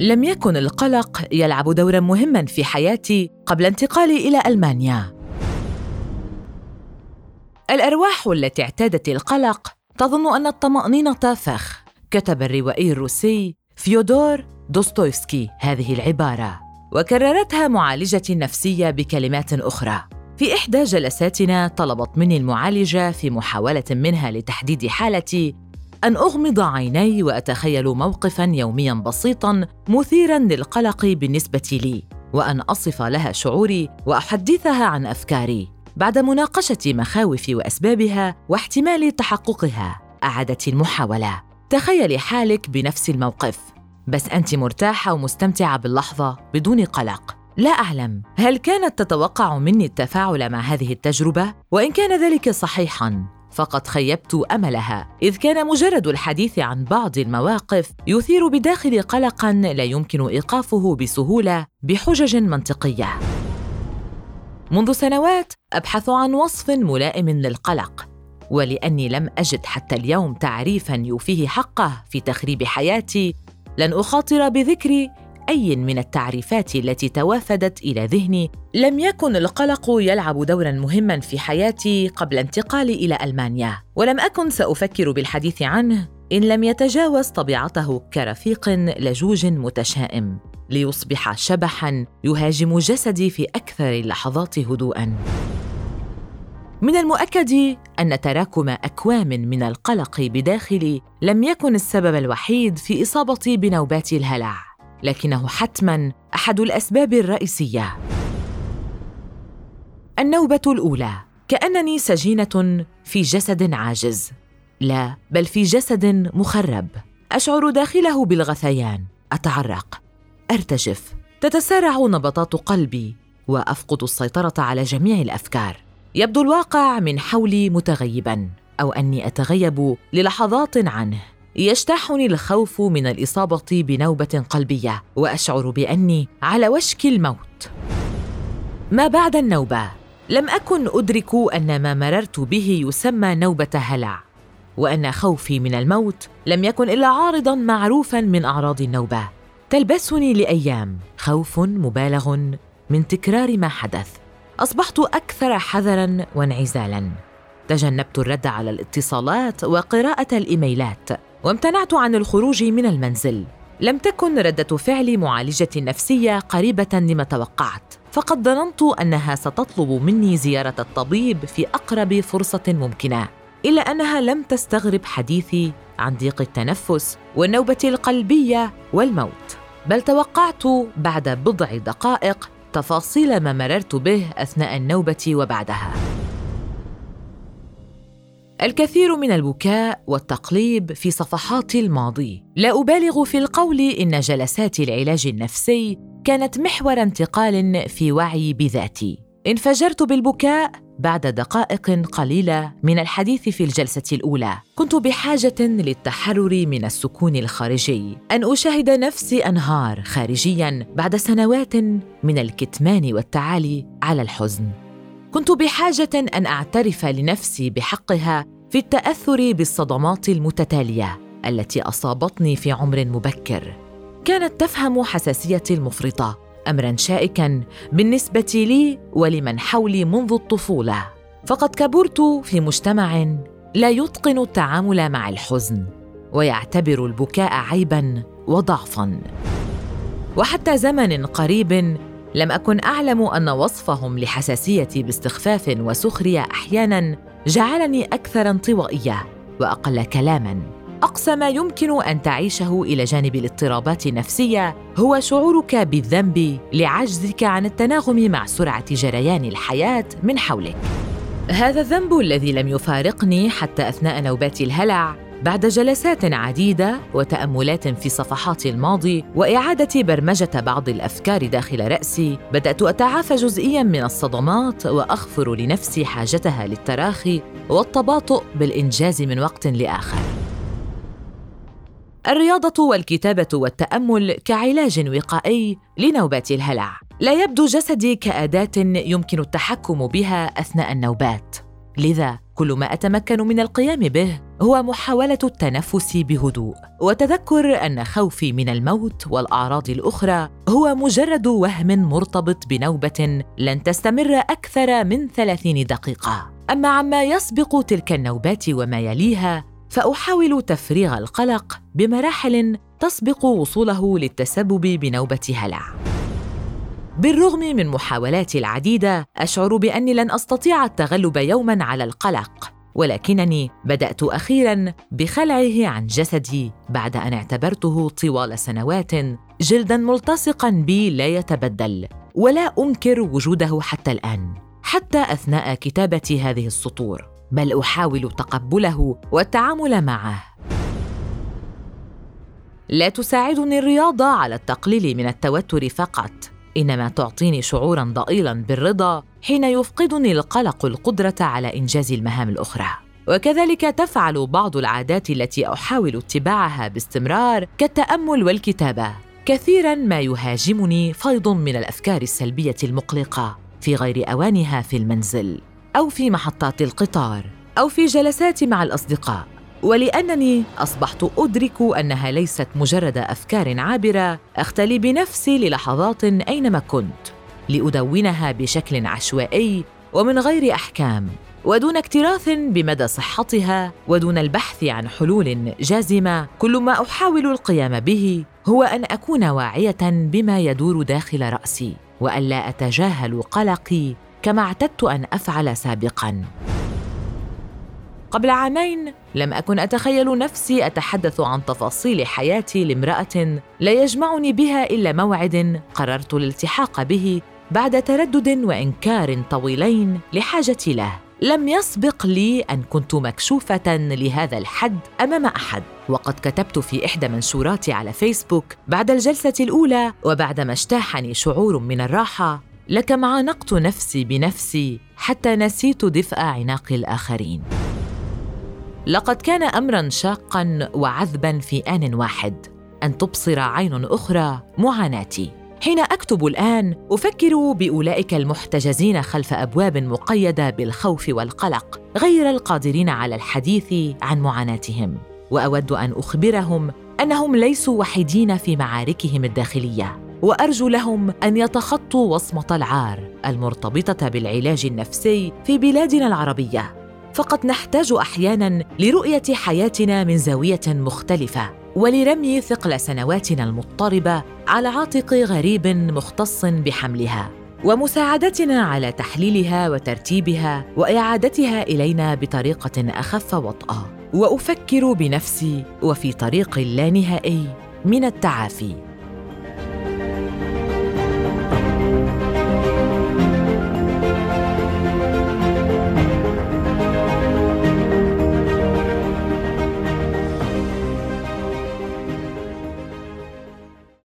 لم يكن القلق يلعب دورا مهما في حياتي قبل انتقالي إلى ألمانيا. الأرواح التي اعتادت القلق تظن أن الطمأنينة فخ كتب الروائي الروسي فيودور دوستويفسكي هذه العبارة وكررتها معالجتي النفسيه بكلمات أخرى. في إحدى جلساتنا طلبت مني المعالجة في محاولة منها لتحديد حالتي أن أغمض عيني وأتخيل موقفا يوميا بسيطا مثيرا للقلق بالنسبة لي وأن أصف لها شعوري وأحدثها عن أفكاري. بعد مناقشة مخاوفي وأسبابها واحتمال تحققها أعادت المحاولة. تخيلي حالك بنفس الموقف. بس أنت مرتاحة ومستمتعة باللحظة بدون قلق. لا أعلم هل كانت تتوقع مني التفاعل مع هذه التجربة؟ وإن كان ذلك صحيحا فقد خيبت أملها. إذ كان مجرد الحديث عن بعض المواقف يثير بداخلي قلقا لا يمكن إيقافه بسهولة بحجج منطقية. منذ سنوات أبحث عن وصف ملائم للقلق ولأني لم أجد حتى اليوم تعريفا يوفيه حقه في تخريب حياتي لن أخاطر بذكر أي من التعريفات التي توافدت إلى ذهني لم يكن القلق يلعب دورا مهما في حياتي قبل انتقالي إلى ألمانيا. ولم أكن سأفكر بالحديث عنه إن لم يتجاوز طبيعته كرفيق لجوج متشائم ليصبح شبحا يهاجم جسدي في أكثر اللحظات هدوءا. من المؤكد أن تراكم أكوام من القلق بداخلي لم يكن السبب الوحيد في إصابتي بنوبات الهلع. لكنه حتما أحد الأسباب الرئيسية. النوبة الأولى كأنني سجينة في جسد عاجز. لا بل في جسد مخرب. أشعر داخله بالغثيان. أتعرق. أرتجف. تتسارع نبضات قلبي وأفقد السيطرة على جميع الأفكار. يبدو الواقع من حولي متغيبا أو أني أتغيب للحظات عنه. يجتاحني الخوف من الإصابة بنوبة قلبية وأشعر بأني على وشك الموت. ما بعد النوبة؟ لم أكن أدرك أن ما مررت به يسمى نوبة هلع وأن خوفي من الموت لم يكن إلا عارضا معروفا من أعراض النوبة. تلبسني لأيام. خوف مبالغ من تكرار ما حدث. أصبحت أكثر حذرا وانعزالا. تجنبت الرد على الاتصالات وقراءة الإيميلات. وامتنعت عن الخروج من المنزل. لم تكن ردة فعل معالجتي النفسيه قريبة لما توقعت. فقد ظننت أنها ستطلب مني زيارة الطبيب في أقرب فرصة ممكنة إلا أنها لم تستغرب حديثي عن ضيق التنفس والنوبة القلبية والموت. بل توقعت بعد بضع دقائق تفاصيل ما مررت به أثناء النوبة وبعدها. الكثير من البكاء والتقليب في صفحات الماضي. لا أبالغ في القول إن جلسات العلاج النفسي كانت محور انتقال في وعي بذاتي. انفجرت بالبكاء بعد دقائق قليلة من الحديث في الجلسة الأولى. كنت بحاجة للتحرر من السكون الخارجي. أن أشاهد نفسي أنهار خارجيا بعد سنوات من الكتمان والتعالي على الحزن. كنت بحاجة أن أعترف لنفسي بحقها في التأثر بالصدمات المتتالية التي أصابتني في عمر مبكر. كانت تفهم حساسيتي المفرطة امرا شائكا بالنسبة لي ولمن حولي منذ الطفولة. فقد كبرت في مجتمع لا يتقن التعامل مع الحزن ويعتبر البكاء عيبا وضعفا. وحتى زمن قريب لم أكن أعلم أن وصفهم لحساسيتي باستخفاف وسخرية أحيانا جعلني أكثر انطوائية وأقل كلاما. أقصى ما يمكن أن تعيشه إلى جانب الاضطرابات النفسية هو شعورك بالذنب لعجزك عن التناغم مع سرعة جريان الحياة من حولك. هذا الذنب الذي لم يفارقني حتى أثناء نوبات الهلع بعد جلسات عديدة وتأملات في صفحات الماضي وإعادة برمجة بعض الأفكار داخل رأسي بدأت أتعافى جزئيا من الصدمات واغفر لنفسي حاجتها للتراخي والتباطؤ بالإنجاز من وقت لآخر. الرياضة والكتابة والتأمل كعلاج وقائي لنوبات الهلع. لا يبدو جسدي كأداة يمكن التحكم بها أثناء النوبات. لذا كل ما أتمكن من القيام به هو محاولة التنفس بهدوء. وتذكر أن خوفي من الموت والأعراض الأخرى هو مجرد وهم مرتبط بنوبة لن تستمر أكثر من ثلاثين دقيقة. أما عما يسبق تلك النوبات وما يليها فأحاول تفريغ القلق بمراحل تسبق وصوله للتسبب بنوبة هلع. بالرغم من محاولاتي العديدة أشعر بأني لن أستطيع التغلب يوما على القلق. ولكنني بدأت أخيرا بخلعه عن جسدي بعد أن اعتبرته طوال سنوات جلدا ملتصقا بي لا يتبدل ولا أنكر وجوده حتى الآن حتى أثناء كتابه هذه السطور. بل أحاول تقبله والتعامل معه. لا تساعدني الرياضة على التقليل من التوتر فقط. إنما تعطيني شعورا ضئيلا بالرضا حين يفقدني القلق القدرة على إنجاز المهام الأخرى. وكذلك تفعل بعض العادات التي أحاول اتباعها باستمرار كالتأمل والكتابة. كثيرا ما يهاجمني فيض من الأفكار السلبية المقلقة في غير أوانها في المنزل أو في محطات القطار أو في جلسات مع الأصدقاء. ولأنني أصبحت أدرك أنها ليست مجرد أفكار عابرة أختلي بنفسي للحظات أينما كنت لأدونها بشكل عشوائي ومن غير أحكام ودون اكتراث بمدى صحتها ودون البحث عن حلول جازمة. كل ما أحاول القيام به هو أن أكون واعية بما يدور داخل رأسي والا أتجاهل قلقي كما اعتدت أن أفعل سابقا. قبل عامين لم أكن أتخيل نفسي أتحدث عن تفاصيل حياتي لامرأة لا يجمعني بها إلا موعد قررت الالتحاق به بعد تردد وإنكار طويلين لحاجتي له. لم يسبق لي أن كنت مكشوفة لهذا الحد أمام أحد. وقد كتبت في إحدى منشوراتي على فيسبوك بعد الجلسة الأولى وبعدما اجتاحني شعور من الراحة لكم عانقت نفسي بنفسي حتى نسيت دفء عناق الآخرين. لقد كان امرا شاقا وعذبا في آن واحد. أن تبصر عين أخرى معاناتي. حين أكتب الآن أفكر بأولئك المحتجزين خلف أبواب مقيدة بالخوف والقلق غير القادرين على الحديث عن معاناتهم. وأود أن أخبرهم أنهم ليسوا وحيدين في معاركهم الداخلية. وأرجو لهم أن يتخطوا وصمة العار المرتبطة بالعلاج النفسي في بلادنا العربية. فقد نحتاج أحيانا لرؤية حياتنا من زاوية مختلفة. ولرمي ثقل سنواتنا المضطربة على عاتق غريب مختص بحملها. ومساعدتنا على تحليلها وترتيبها وإعادتها إلينا بطريقة أخف وطأة. وأفكر بنفسي وفي طريق لا نهائي من التعافي.